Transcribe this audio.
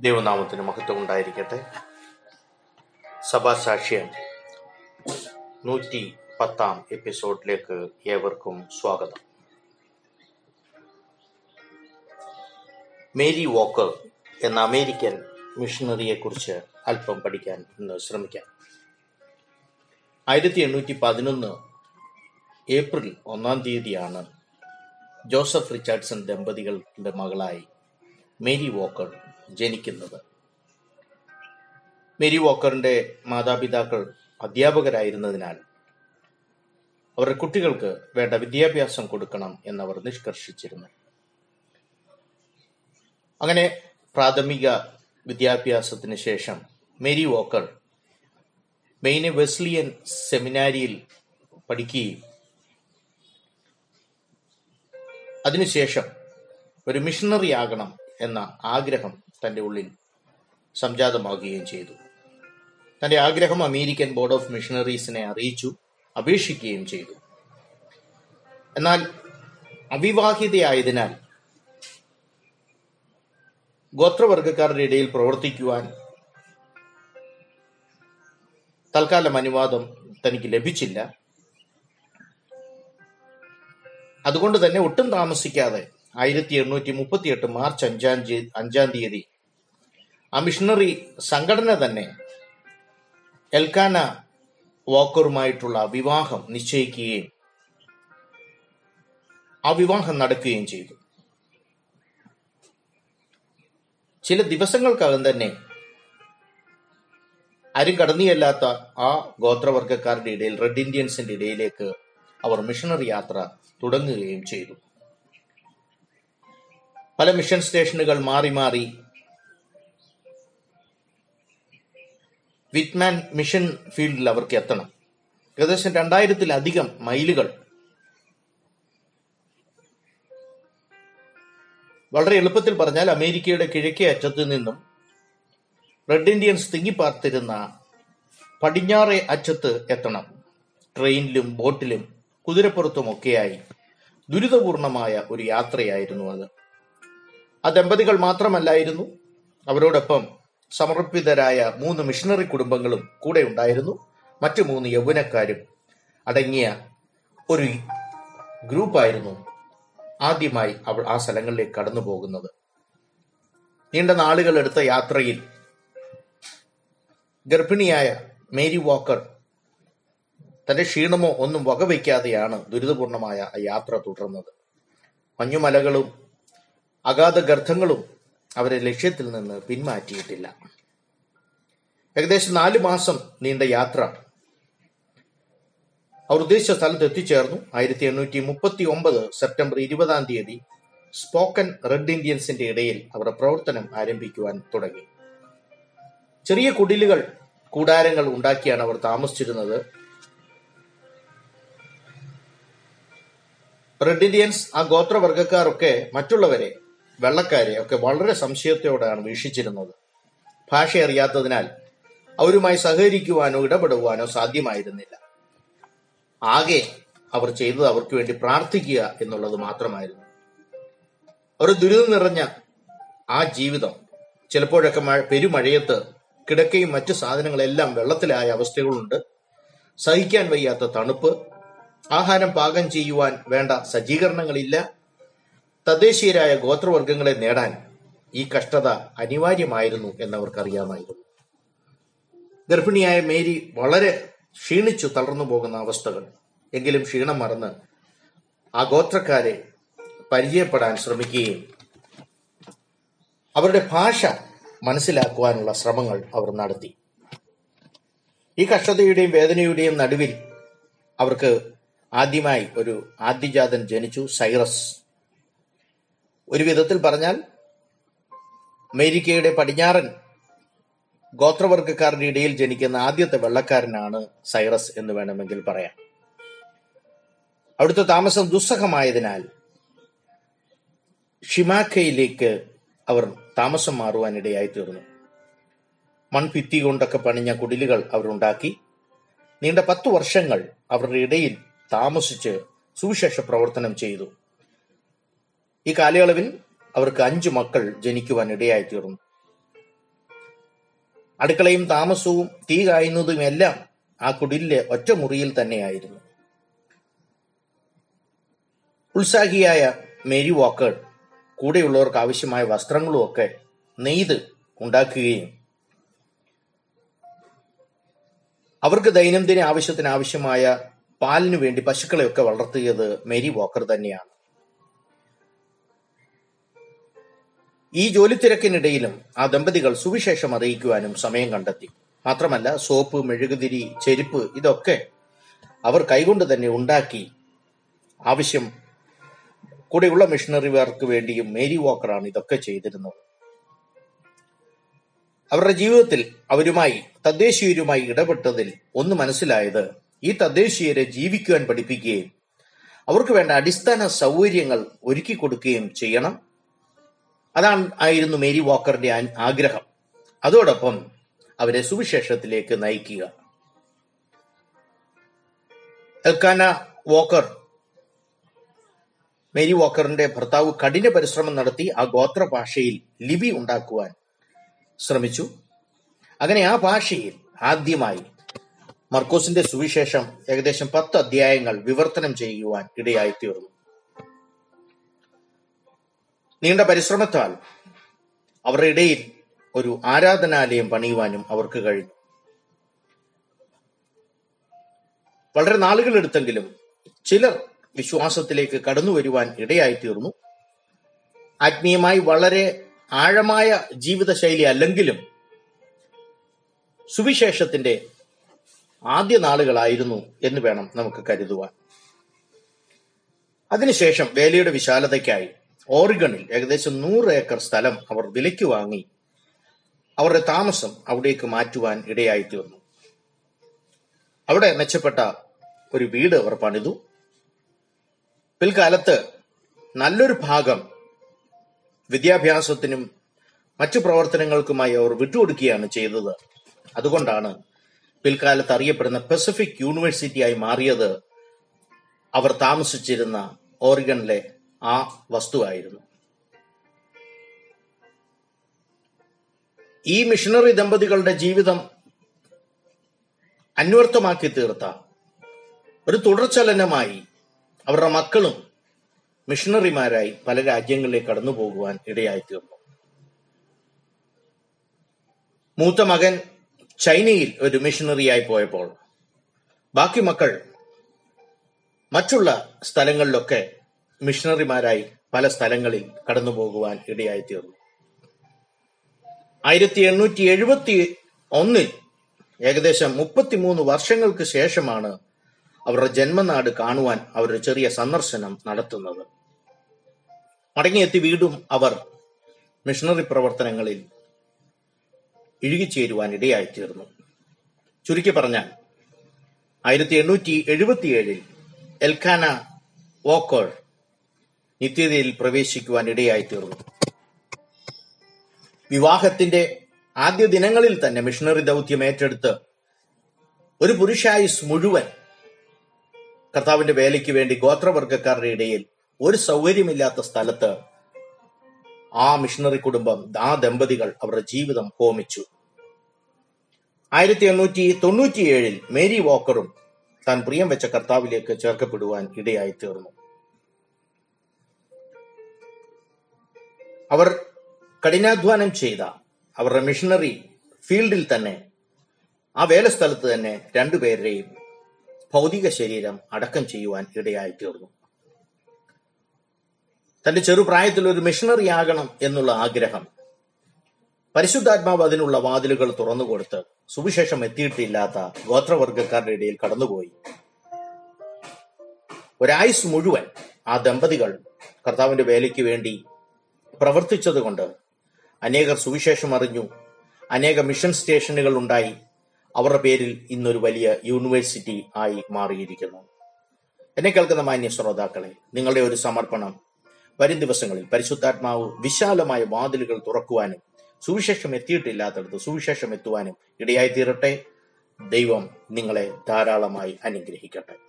ദൈവനാമത്തിന് മഹത്വം ഉണ്ടായിരിക്കട്ടെ സഭാസാക്ഷ്യം നൂറ്റി പത്താം എപ്പിസോഡിലേക്ക് ഏവർക്കും സ്വാഗതം. മേരി വോക്കർ എന്ന അമേരിക്കൻ മിഷണറിയെ കുറിച്ച് അല്പം പഠിക്കാൻ ഇന്ന് ശ്രമിക്കാം. ആയിരത്തി എണ്ണൂറ്റി പതിനൊന്ന് ഏപ്രിൽ ഒന്നാം തീയതിയാണ് ജോസഫ് റിച്ചാർഡ്സൺ ദമ്പതികളുടെ മകളായി മേരി വോക്കർ ജനിക്കുന്നത്. മേരി വോക്കറിന്റെ മാതാപിതാക്കൾ അധ്യാപകരായിരുന്നതിനാൽ അവരുടെ കുട്ടികൾക്ക് വേണ്ട വിദ്യാഭ്യാസം കൊടുക്കണം എന്നവർ നിഷ്കർഷിച്ചിരുന്നു. അങ്ങനെ പ്രാഥമിക വിദ്യാഭ്യാസത്തിന് ശേഷം മേരി വോക്കർ മെയിന് വെസ്ലിയൻ സെമിനാരിയിൽ പഠിക്കുകയും അതിനുശേഷം ഒരു മിഷണറി ആകണം എന്ന ആഗ്രഹം തന്റെ ഉള്ളിൽ സംജാതമാകുകയും ചെയ്തു. തന്റെ ആഗ്രഹം അമേരിക്കൻ ബോർഡ് ഓഫ് മിഷണറീസിനെ അറിയിച്ചു അപേക്ഷിക്കുകയും ചെയ്തു. എന്നാൽ അവിവാഹിതയായതിനാൽ ഗോത്രവർഗക്കാരുടെ ഇടയിൽ പ്രവർത്തിക്കുവാൻ തൽക്കാലം അനുവാദം തനിക്ക് ലഭിച്ചില്ല. അതുകൊണ്ട് തന്നെ ഒട്ടും താമസിക്കാതെ ആയിരത്തി എണ്ണൂറ്റി മുപ്പത്തിയെട്ട് മാർച്ച് അഞ്ചാം അഞ്ചാം തീയതി. ആ മിഷണറി സംഘടന തന്നെ എൽക്കാന വാക്കറുമായിട്ടുള്ള വിവാഹം നിശ്ചയിക്കുകയും ആ വിവാഹം നടക്കുകയും ചെയ്തു. ചില ദിവസങ്ങൾക്കകം തന്നെ ആരും കടന്നിയല്ലാത്ത ആ ഗോത്രവർഗക്കാരുടെ ഇടയിൽ റെഡ് ഇന്ത്യൻസിന്റെ ഇടയിലേക്ക് അവർ മിഷണറി യാത്ര തുടങ്ങുകയും ചെയ്തു. പല മിഷൻ സ്റ്റേഷനുകൾ മാറി മാറി വിറ്റ്മാൻ മിഷൻ ഫീൽഡിൽ അവർക്ക് എത്തണം. ഏകദേശം രണ്ടായിരത്തിലധികം മൈലുകൾ വളരെ എളുപ്പത്തിൽ പറഞ്ഞാൽ അമേരിക്കയുടെ കിഴക്കേ അറ്റത്ത് നിന്നും റെഡ് ഇന്ത്യൻസ് തിങ്ങിപ്പാർത്തിരുന്ന പടിഞ്ഞാറേ അറ്റത്ത് എത്തണം. ട്രെയിനിലും ബോട്ടിലും കുതിരപ്പുറത്തുമൊക്കെയായി ദുരിതപൂർണമായ ഒരു യാത്രയായിരുന്നു അത്. ആ ദമ്പതികൾ മാത്രമല്ലായിരുന്നു അവരോടൊപ്പം സമർപ്പിതരായ മൂന്ന് മിഷണറി കുടുംബങ്ങളും കൂടെ ഉണ്ടായിരുന്നു. മറ്റു മൂന്ന് യൗവനക്കാരും അടങ്ങിയ ഒരു ഗ്രൂപ്പായിരുന്നു ആദ്യമായി അവൾ ആ സ്ഥലങ്ങളിലേക്ക് കടന്നു പോകുന്നത് നീണ്ട നാളുകൾ എടുത്ത യാത്രയിൽ ഗർഭിണിയായ മേരി വാക്കർ തന്റെ ക്ഷീണമോ ഒന്നും വകവയ്ക്കാതെയാണ് ദുരിതപൂർണമായ ആ യാത്ര തുടർന്നത്. മഞ്ഞുമലകളും അഗാധ ഗർത്തങ്ങളും അവരെ ലക്ഷ്യത്തിൽ നിന്ന് പിന്മാറ്റിയിട്ടില്ല. ഏകദേശം നാല് മാസം നീണ്ട യാത്ര. അവർ ഉദ്ദേശിച്ച സ്ഥലത്ത് എത്തിച്ചേർന്നു. ആയിരത്തി എണ്ണൂറ്റി മുപ്പത്തി ഒമ്പത് സെപ്റ്റംബർ ഇരുപതാം തീയതി സ്പോക്കൻ റെഡ് ഇന്ത്യൻസിന്റെ ഇടയിൽ അവരുടെ പ്രവർത്തനം ആരംഭിക്കുവാൻ തുടങ്ങി. ചെറിയ കുടിലുകൾ കൂടാരങ്ങൾ ഉണ്ടാക്കിയാണ് അവർ താമസിച്ചിരുന്നത്. റെഡ് ഇന്ത്യൻസ് ആ ഗോത്രവർഗക്കാരൊക്കെ മറ്റുള്ളവരെ വെള്ളക്കാരെ ഒക്കെ വളരെ സംശയത്തോടെയാണ് വീക്ഷിച്ചിരുന്നത്. ഭാഷ അറിയാത്തതിനാൽ അവരുമായി സഹകരിക്കുവാനോ ഇടപെടുവാനോ സാധ്യമായിരുന്നില്ല. ആകെ അവർ ചെയ്തത് അവർക്ക് വേണ്ടി പ്രാർത്ഥിക്കുക എന്നുള്ളത് മാത്രമായിരുന്നു. ഒരു ദുരിതം നിറഞ്ഞ ആ ജീവിതം ചിലപ്പോഴൊക്കെ മഴ പെരുമഴയത്ത് കിടക്കയും മറ്റു സാധനങ്ങളെല്ലാം വെള്ളത്തിലായ അവസ്ഥകളുണ്ട്. സഹിക്കാൻ വയ്യാത്ത തണുപ്പ് ആഹാരം പാകം ചെയ്യുവാൻ വേണ്ട സജ്ജീകരണങ്ങളില്ല തദ്ദേശീയരായ ഗോത്രവർഗങ്ങളെ നേടാൻ ഈ കഷ്ടത അനിവാര്യമായിരുന്നു എന്നവർക്കറിയാമായിരുന്നു. ഗർഭിണിയായ മേരി വളരെ ക്ഷീണിച്ചു തളർന്നു പോകുന്ന അവസ്ഥകൾ. എങ്കിലും ക്ഷീണം മറന്ന് ആ ഗോത്രക്കാരെ പരിചയപ്പെടാൻ ശ്രമിക്കുകയും അവരുടെ ഭാഷ മനസ്സിലാക്കുവാനുള്ള ശ്രമങ്ങൾ അവർ നടത്തി. ഈ കഷ്ടതയുടെയും വേദനയുടെയും നടുവിൽ അവർക്ക് ആദ്യമായി ഒരു ആദ്യജാതൻ ജനിച്ചു സൈറസ്. ഒരു വിധത്തിൽ പറഞ്ഞാൽ അമേരിക്കയുടെ പടിഞ്ഞാറൻ ഗോത്രവർഗക്കാരുടെ ഇടയിൽ ജനിക്കുന്ന ആദ്യത്തെ വെള്ളക്കാരനാണ് സൈറസ് എന്ന് വേണമെങ്കിൽ പറയാം. അവിടുത്തെ താമസം ദുസ്സഹമായതിനാൽ ഷിമാക്കയിലേക്ക് അവർ താമസം മാറുവാനിടയായി തീർന്നു. മൺഭിത്തി കൊണ്ടൊക്കെ പണിഞ്ഞ കുടിലുകൾ അവരുണ്ടാക്കി നീണ്ട പത്തു വർഷങ്ങൾ അവരുടെ ഇടയിൽ താമസിച്ച് സുവിശേഷ പ്രവർത്തനം ചെയ്തു. ഈ കാലയളവിൽ അവർക്ക് അഞ്ചു മക്കൾ ജനിക്കുവാൻ ഇടയായി തീർന്നു അടുക്കളയും താമസവും തീ കായുന്നതും എല്ലാം ആ കുടിലിലെ ഒറ്റ മുറിയിൽ തന്നെയായിരുന്നു. ഉത്സാഹിയായ മേരി വാക്കർ കൂടെയുള്ളവർക്ക് ആവശ്യമായ വസ്ത്രങ്ങളും ഒക്കെ നെയ്ത് ഉണ്ടാക്കുകയും അവർക്ക് ദൈനംദിന ആവശ്യത്തിന് ആവശ്യമായ പാലിനു വേണ്ടി പശുക്കളെയൊക്കെ വളർത്തിയത് മേരി വാക്കർ തന്നെയാണ്. ഈ ജോലി തിരക്കിനിടയിലും ആ ദമ്പതികൾ സുവിശേഷം അറിയിക്കുവാനും സമയം കണ്ടെത്തി. മാത്രമല്ല സോപ്പ് മെഴുകുതിരി ചെരുപ്പ് ഇതൊക്കെ അവർ കൈകൊണ്ട് തന്നെ ഉണ്ടാക്കി ആവശ്യം കൂടെയുള്ള മിഷണറിമാർക്ക് വേണ്ടിയും മേരി വാക്കറാണ് ഇതൊക്കെ ചെയ്തിരുന്നത്. അവരുടെ ജീവിതത്തിൽ അവരുമായി തദ്ദേശീയരുമായി ഇടപെട്ടതിൽ ഒന്ന് മനസ്സിലായത് ഈ തദ്ദേശീയരെ ജീവിക്കുവാൻ പഠിപ്പിക്കുകയും അവർക്ക് വേണ്ട അടിസ്ഥാന സൗകര്യങ്ങൾ ഒരുക്കി കൊടുക്കുകയും ചെയ്യണം. അതാണ് ആയിരുന്നു മേരി വാക്കറിന്റെ ആഗ്രഹം. അതോടൊപ്പം അവരെ സുവിശേഷത്തിലേക്ക് നയിക്കുക. എൽക്കാന വാക്കർ മേരി വാക്കറിന്റെ ഭർത്താവ് കഠിന പരിശ്രമം നടത്തി ആ ഗോത്ര ഭാഷയിൽ ലിപി ഉണ്ടാക്കുവാൻ ശ്രമിച്ചു. അങ്ങനെ ആ ഭാഷയിൽ ആദ്യമായി മർക്കോസിന്റെ സുവിശേഷം ഏകദേശം പത്ത് അധ്യായങ്ങൾ വിവർത്തനം ചെയ്യുവാൻ ഇടയായി തീർന്നു നീണ്ട പരിശ്രമത്താൽ അവരുടെ ഇടയിൽ ഒരു ആരാധനാലയം പണിയുവാനും അവർക്ക് കഴിഞ്ഞു. വളരെ നാളുകൾ എടുത്തെങ്കിലും ചിലർ വിശ്വാസത്തിലേക്ക് കടന്നു വരുവാൻ ഇടയായി തീർന്നു ആത്മീയമായി വളരെ ആഴമായ ജീവിതശൈലി അല്ലെങ്കിലും സുവിശേഷത്തിന്റെ ആദ്യ നാളുകളായിരുന്നു എന്ന് വേണം നമുക്ക് കരുതുവാൻ. അതിനുശേഷം വേലയുടെ വിശാലതയ്ക്കായി ഓറിഗണിൽ ഏകദേശം നൂറ് ഏക്കർ സ്ഥലം അവർ വിലയ്ക്ക് വാങ്ങി അവരുടെ താമസം അവിടേക്ക് മാറ്റുവാൻ ഇടയായി തീർന്നു അവിടെ മെച്ചപ്പെട്ട ഒരു വീട് അവർ പണിതു. പിൽക്കാലത്ത് നല്ലൊരു ഭാഗം വിദ്യാഭ്യാസത്തിനും മറ്റു പ്രവർത്തനങ്ങൾക്കുമായി അവർ വിട്ടുകൊടുക്കുകയാണ് ചെയ്തത്. അതുകൊണ്ടാണ് പിൽക്കാലത്ത് അറിയപ്പെടുന്ന പസഫിക് യൂണിവേഴ്സിറ്റിയായി മാറിയത് അവർ താമസിച്ചിരുന്ന ഓറിഗണിലെ ആ വസ്തുവായിരുന്നു. ഈ മിഷണറി ദമ്പതികളുടെ ജീവിതം അന്വർത്ഥമാക്കി തീർത്ത. ഒരു തുടർച്ചലനമായി അവരുടെ മക്കളും മിഷണറിമാരായി പല രാജ്യങ്ങളിലേക്ക് കടന്നു പോകുവാൻ ഇടയായി തീർന്നു. മൂത്ത മകൻ ചൈനയിൽ ഒരു മിഷണറിയായി പോയപ്പോൾ ബാക്കി മക്കൾ മറ്റുള്ള സ്ഥലങ്ങളിലൊക്കെ മിഷണറിമാരായി പല സ്ഥലങ്ങളിൽ കടന്നു പോകുവാൻ ഇടയായി ആയിരത്തി എണ്ണൂറ്റി എഴുപത്തി ഒന്നിൽ ഏകദേശം മുപ്പത്തിമൂന്ന് വർഷങ്ങൾക്ക് ശേഷമാണ് അവരുടെ ജന്മനാട് കാണുവാൻ അവരുടെ ചെറിയ സന്ദർശനം നടത്തുന്നത്. മടങ്ങിയെത്തി വീണ്ടും അവർ മിഷണറി പ്രവർത്തനങ്ങളിൽ ഇഴുകിച്ചേരുവാൻ ഇടയായിത്തീർന്നു. ചുരുക്കി പറഞ്ഞാൽ ആയിരത്തി എണ്ണൂറ്റി എഴുപത്തിയേഴിൽ എൽഖാന വോക്കർ നിത്യതയിൽ പ്രവേശിക്കുവാൻ ഇടയായിത്തീർന്നു. വിവാഹത്തിന്റെ ആദ്യ ദിനങ്ങളിൽ തന്നെ മിഷണറി ദൗത്യം ഏറ്റെടുത്ത് ഒരു പുരുഷായുസ് മുഴുവൻ കർത്താവിന്റെ വേലയ്ക്ക് വേണ്ടി ഗോത്രവർഗക്കാരുടെ ഇടയിൽ ഒരു സൗകര്യമില്ലാത്ത സ്ഥലത്ത് ആ മിഷണറി കുടുംബം ആ ദമ്പതികൾ അവരുടെ ജീവിതം ഹോമിച്ചു. ആയിരത്തി എണ്ണൂറ്റി തൊണ്ണൂറ്റിയേഴിൽ മേരി വോക്കറും താൻ പ്രിയം വെച്ച കർത്താവിലേക്ക് ചേർക്കപ്പെടുവാൻ ഇടയായി തീർന്നു അവർ കഠിനാധ്വാനം ചെയ്ത അവരുടെ മിഷണറി ഫീൽഡിൽ തന്നെ ആ വേലസ്ഥലത്ത് തന്നെ രണ്ടുപേരുടെയും ഭൗതിക ശരീരം അടക്കം ചെയ്യുവാൻ ഇടയായി തീർന്നു തന്റെ ചെറുപ്രായത്തിൽ ഒരു മിഷണറി ആകണം എന്നുള്ള ആഗ്രഹം പരിശുദ്ധാത്മാവ് അതിനുള്ള വാതിലുകൾ തുറന്നുകൊടുത്ത് സുവിശേഷം എത്തിയിട്ടില്ലാത്ത ഗോത്രവർഗക്കാരുടെ ഇടയിൽ കടന്നുപോയി. ഒരായുസ് മുഴുവൻ ആ ദമ്പതികൾ കർത്താവിന്റെ വേലയ്ക്ക് വേണ്ടി പ്രവർത്തിച്ചതുകൊണ്ട് അനേകർ സുവിശേഷം അറിഞ്ഞു. അനേക മിഷൻ സ്റ്റേഷനുകൾ ഉണ്ടായി. അവരുടെ പേരിൽ ഇന്നൊരു വലിയ യൂണിവേഴ്സിറ്റി ആയി മാറിയിരിക്കുന്നു. എന്നെ കേൾക്കുന്ന മാന്യ ശ്രോതാക്കളെ നിങ്ങളുടെ ഒരു സമർപ്പണം. വരും ദിവസങ്ങളിൽ പരിശുദ്ധാത്മാവ് വിശാലമായ വാതിലുകൾ തുറക്കുവാനും സുവിശേഷം എത്തിയിട്ടില്ലാത്തടത്ത് സുവിശേഷം എത്തുവാനും ഇടയായി തീരട്ടെ ദൈവം നിങ്ങളെ ധാരാളമായി അനുഗ്രഹിക്കട്ടെ.